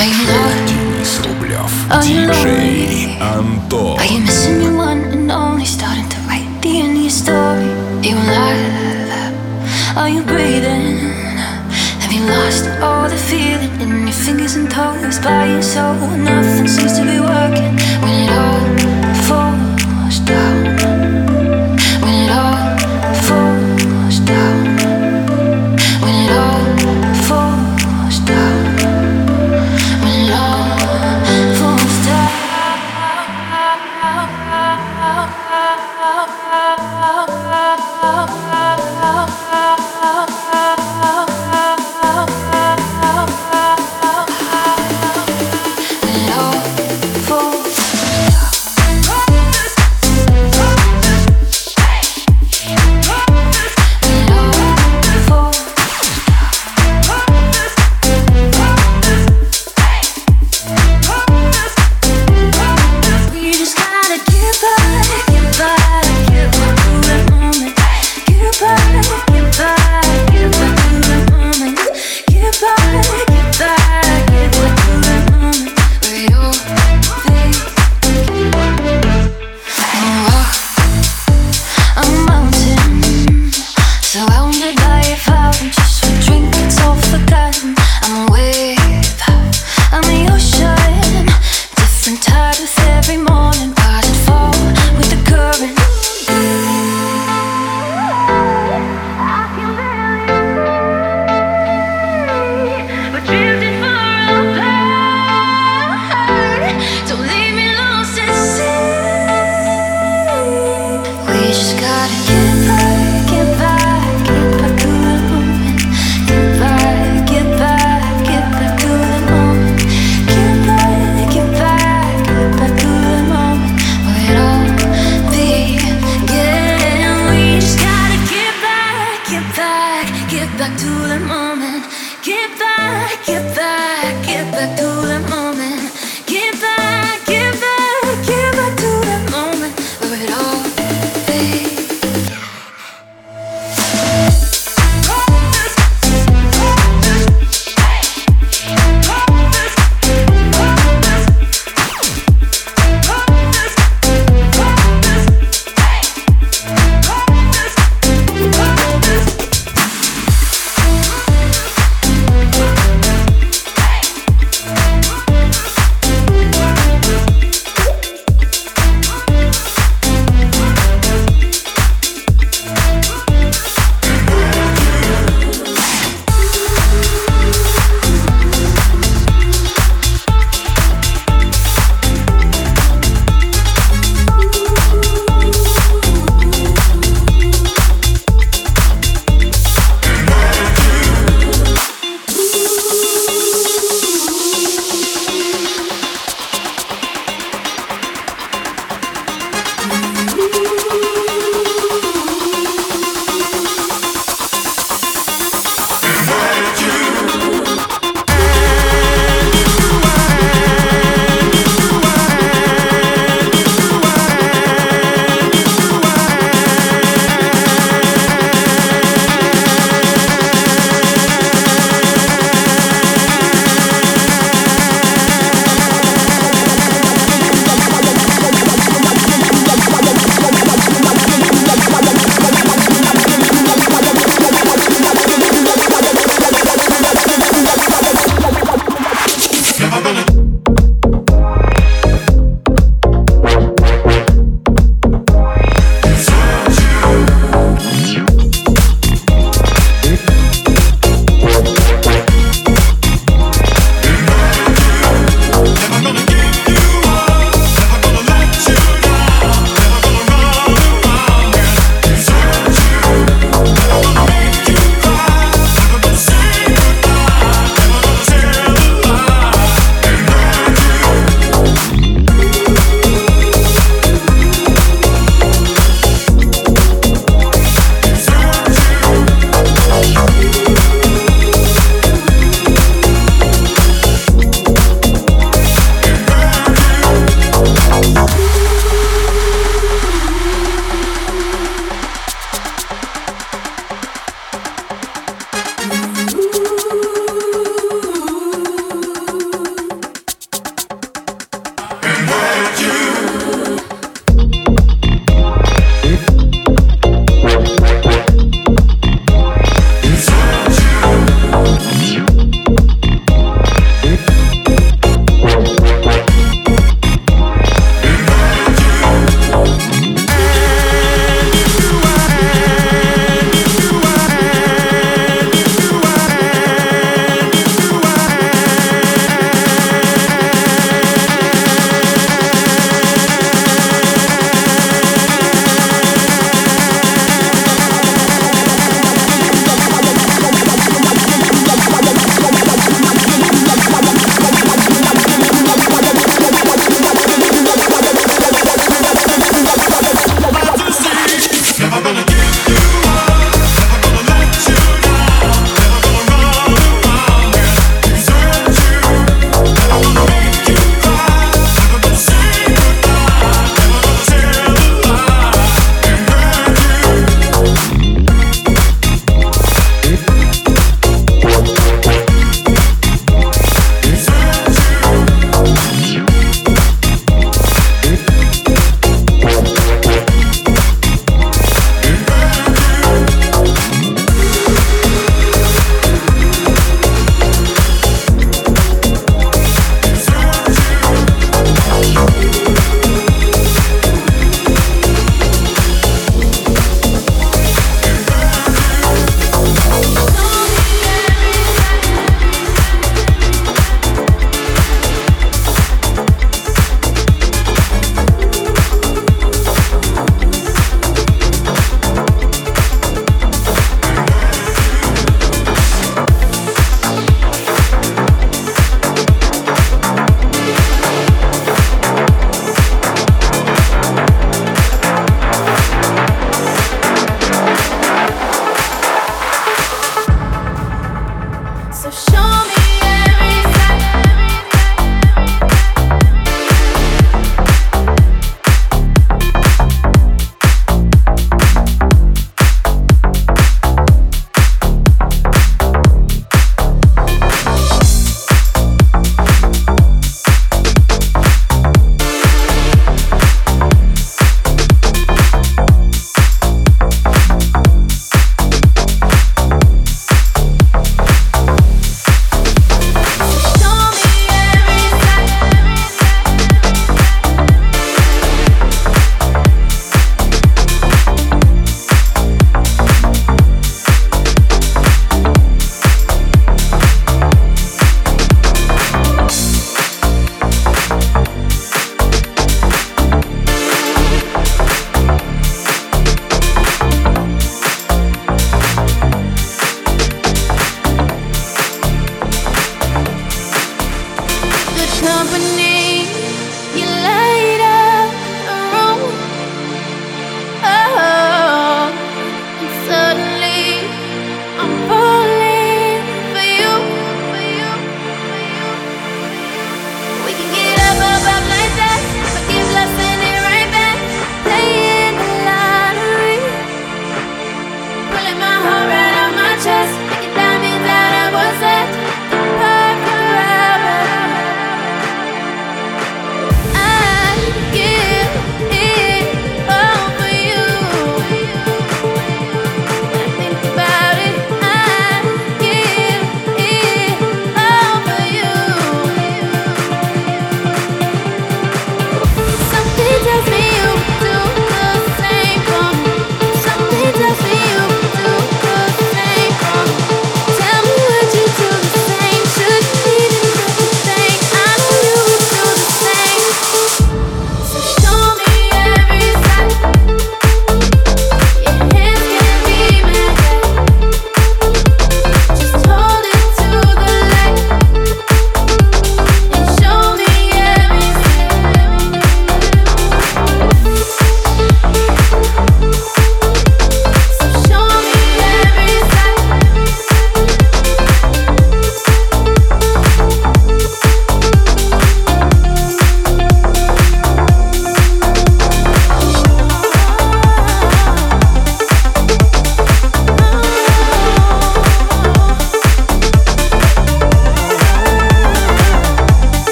Are you lost? Are you lonely? Are you missing your one and only? Starting to write the end of your story. You alive? Are you breathing? Have you lost all the feeling in your fingers and toes? By your soul, nothing seems to be working when it all falls down.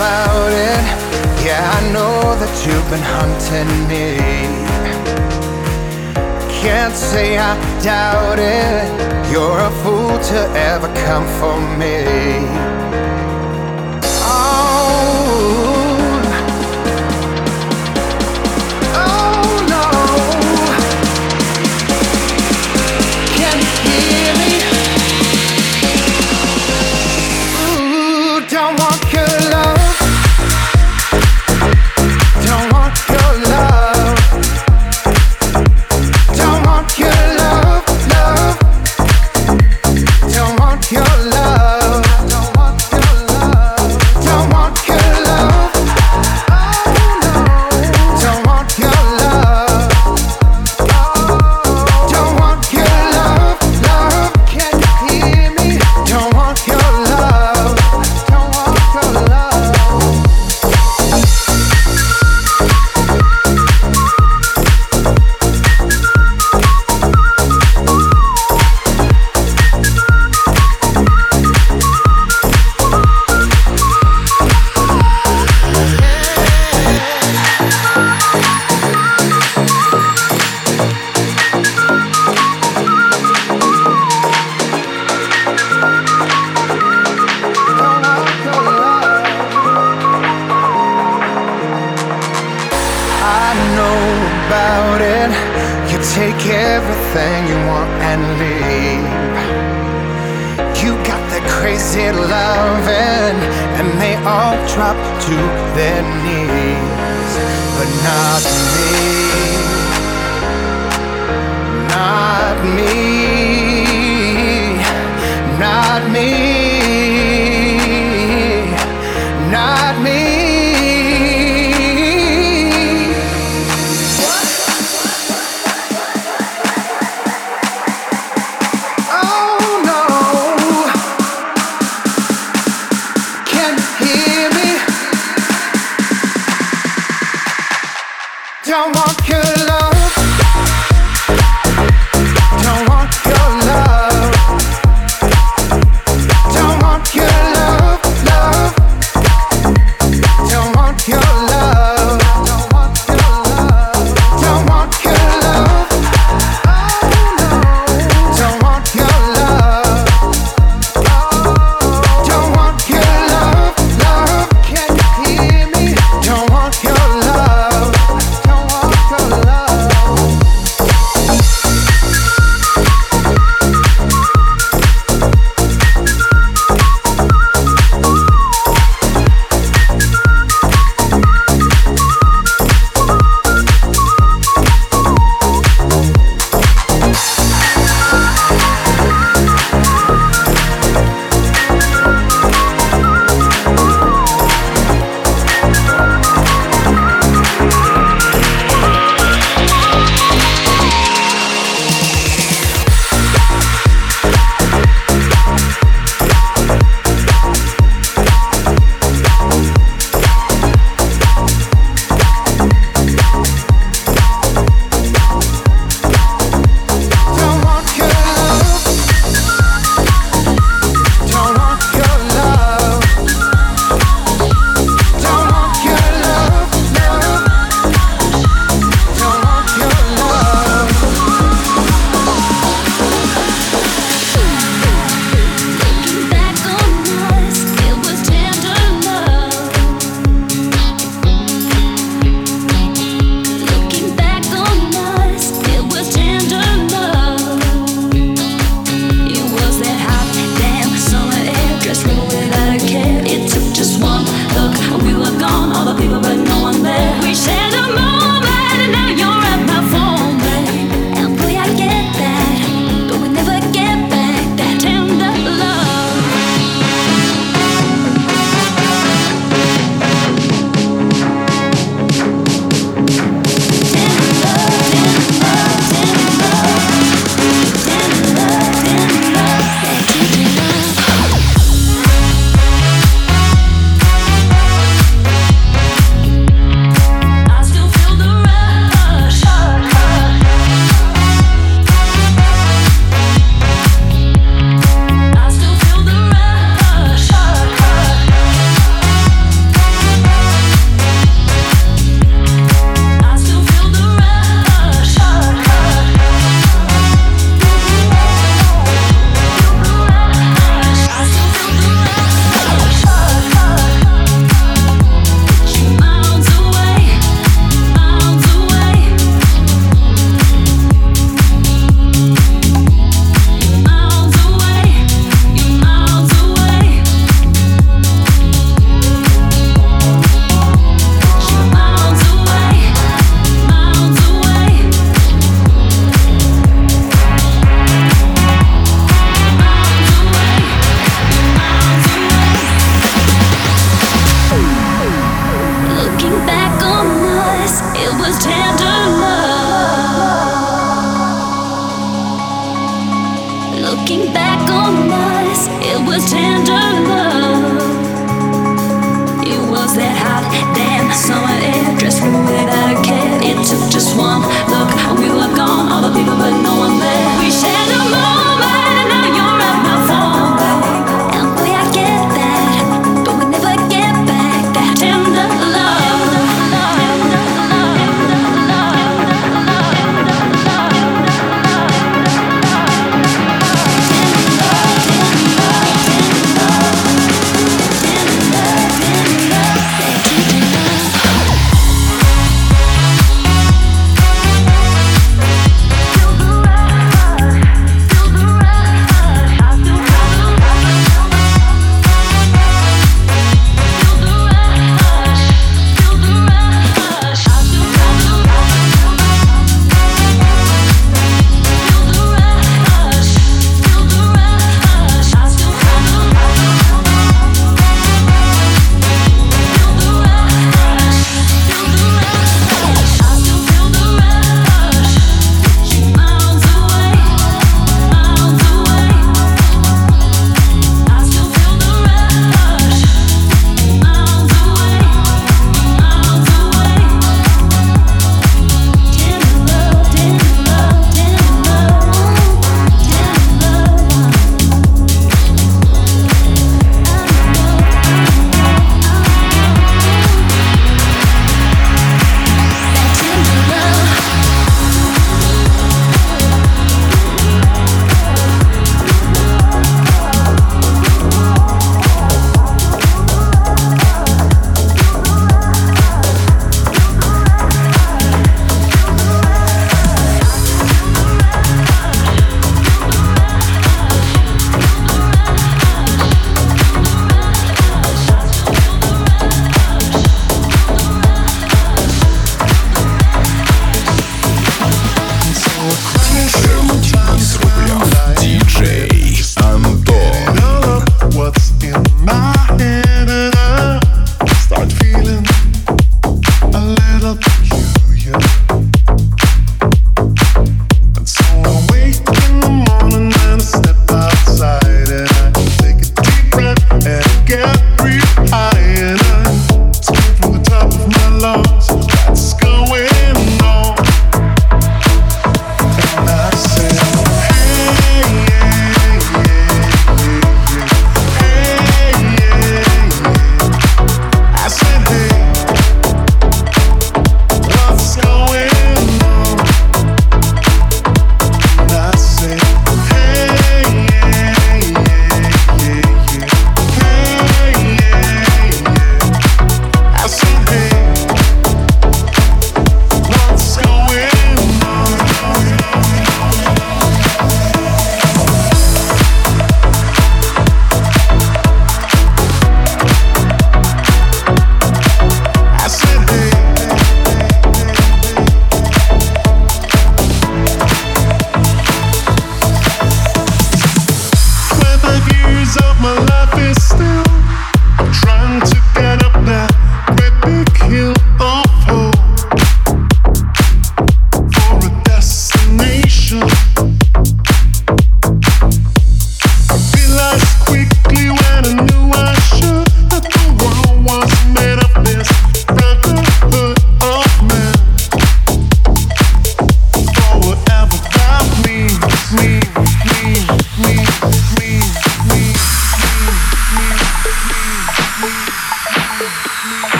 about it. Yeah, I know that you've been hunting me. Can't say I doubt it. You're a fool to ever come for me.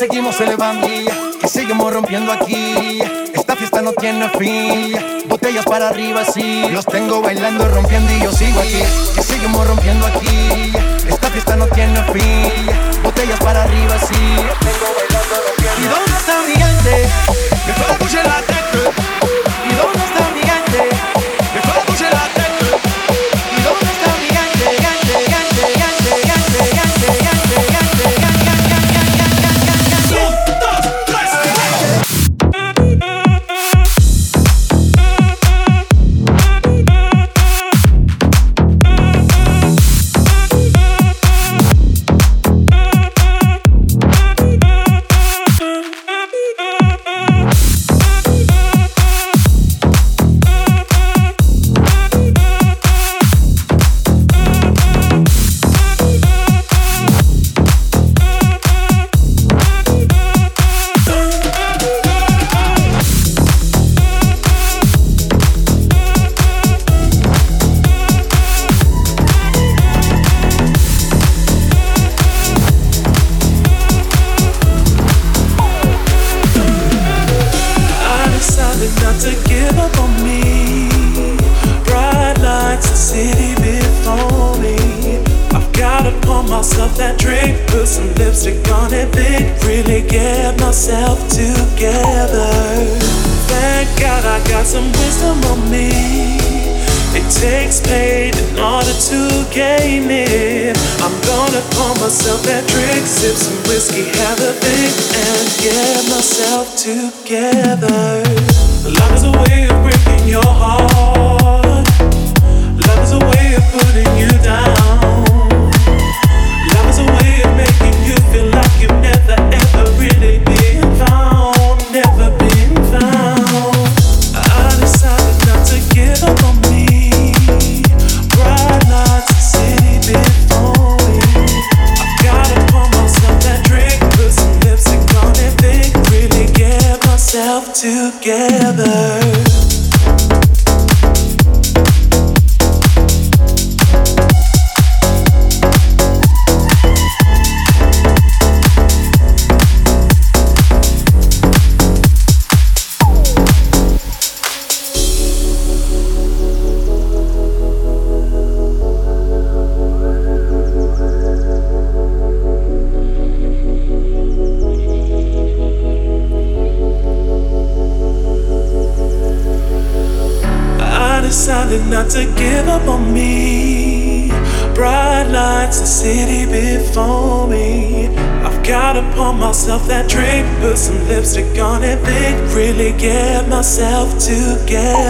seguimos en el y seguimos rompiendo aquí. Esta fiesta no tiene fin, botellas para arriba sí. Los tengo bailando, rompiendo y yo sigo aquí. Y seguimos rompiendo aquí. Esta fiesta no tiene fin, botellas para arriba sí. Los tengo bailando, rompiendo. ¿Y dónde está mi gente? Que toda la tecla. yourself together.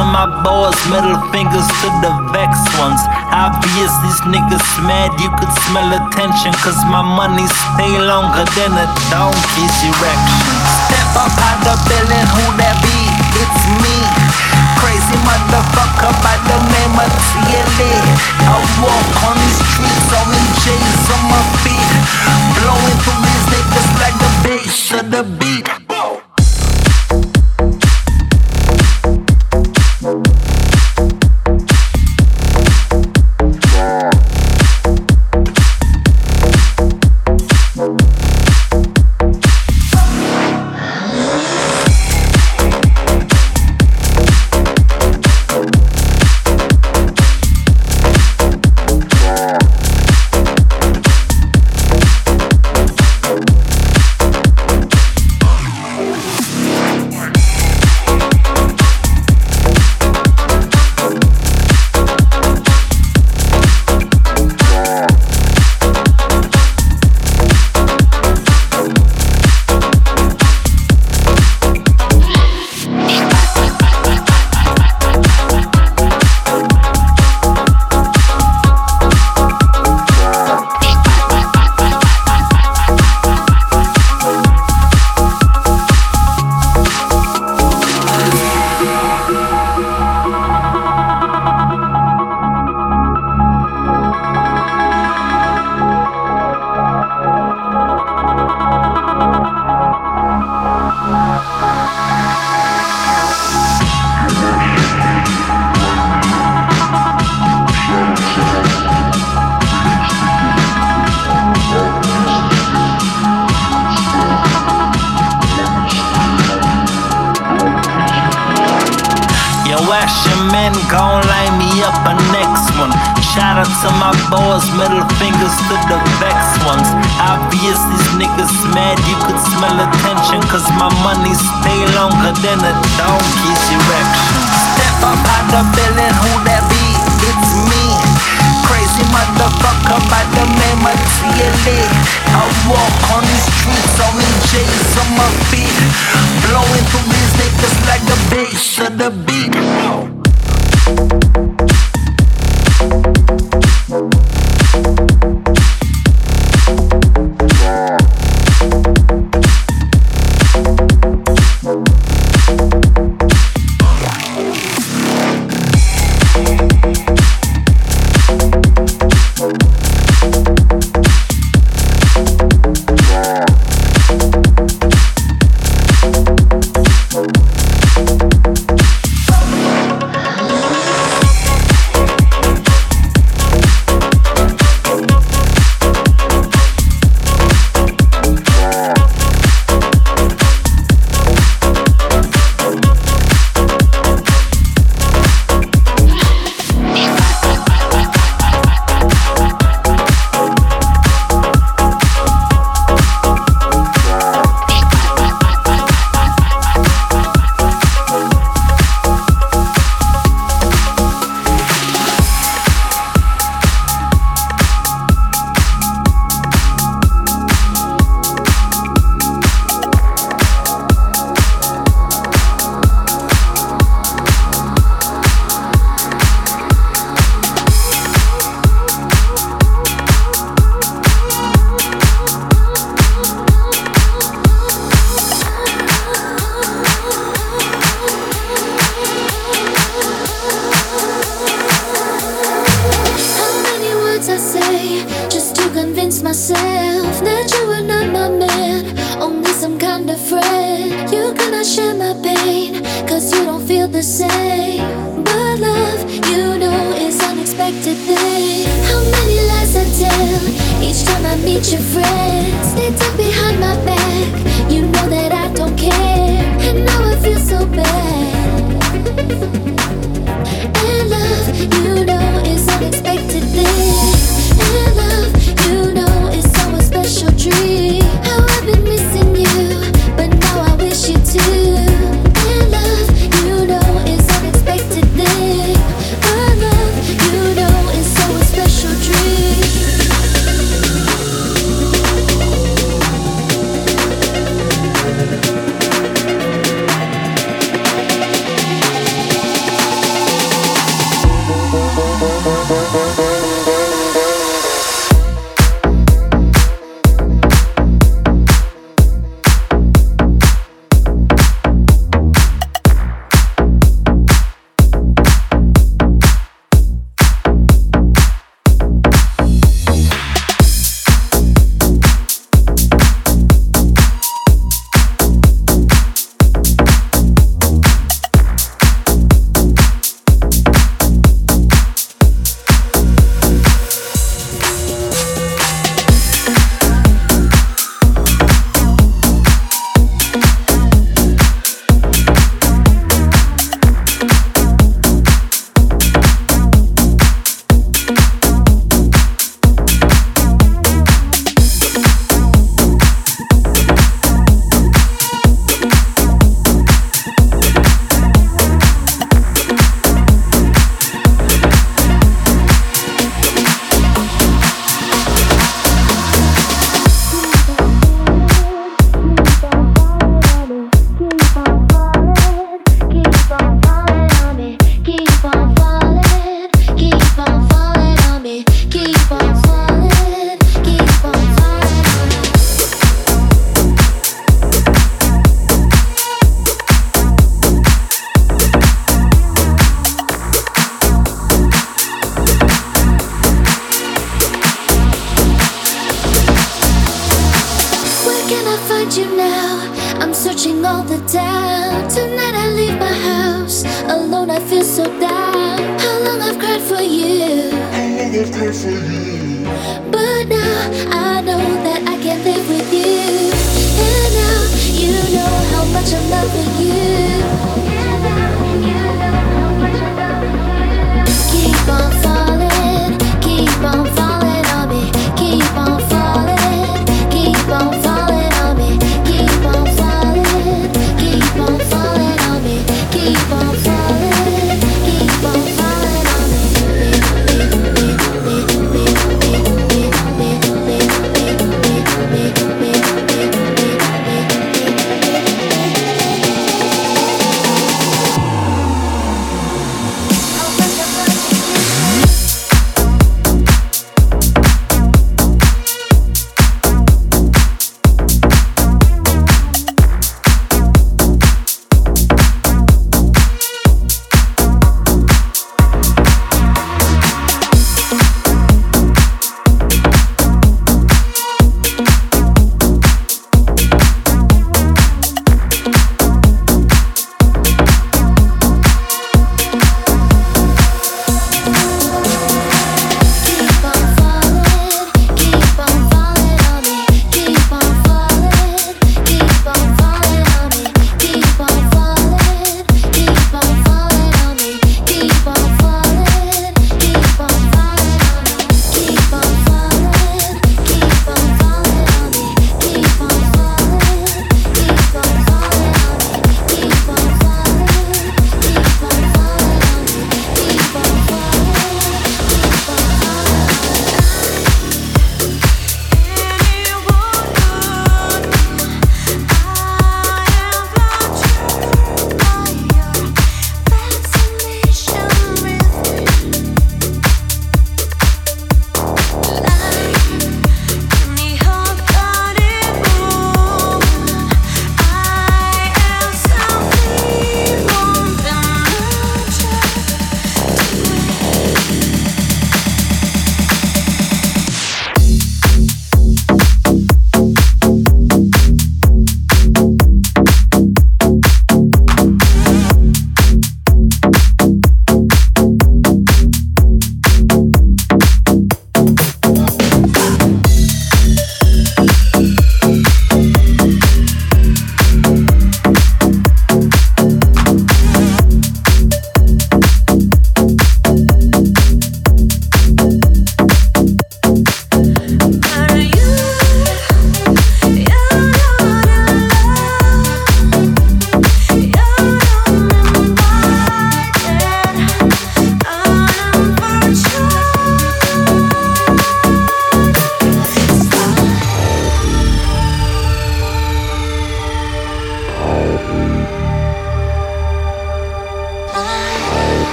to my boys, middle fingers to the vex ones. Obvious, these niggas mad, you could smell attention. Cause my money stay longer than a donkey's erection. Step up out the building, who that be? It's me. Crazy motherfucker by the name of TLA. I walk on these streets, all in chains on my feet. Blowing through these niggas like the bass of the beat. Cause my money stay longer than a donkey's erection. Step up out the building, who that be? It's me. Crazy motherfucker by the name of TLA. I walk on these streets, only J's on my feet. Blowing through these niggas like the bass of the beat.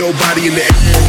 Your body in the air.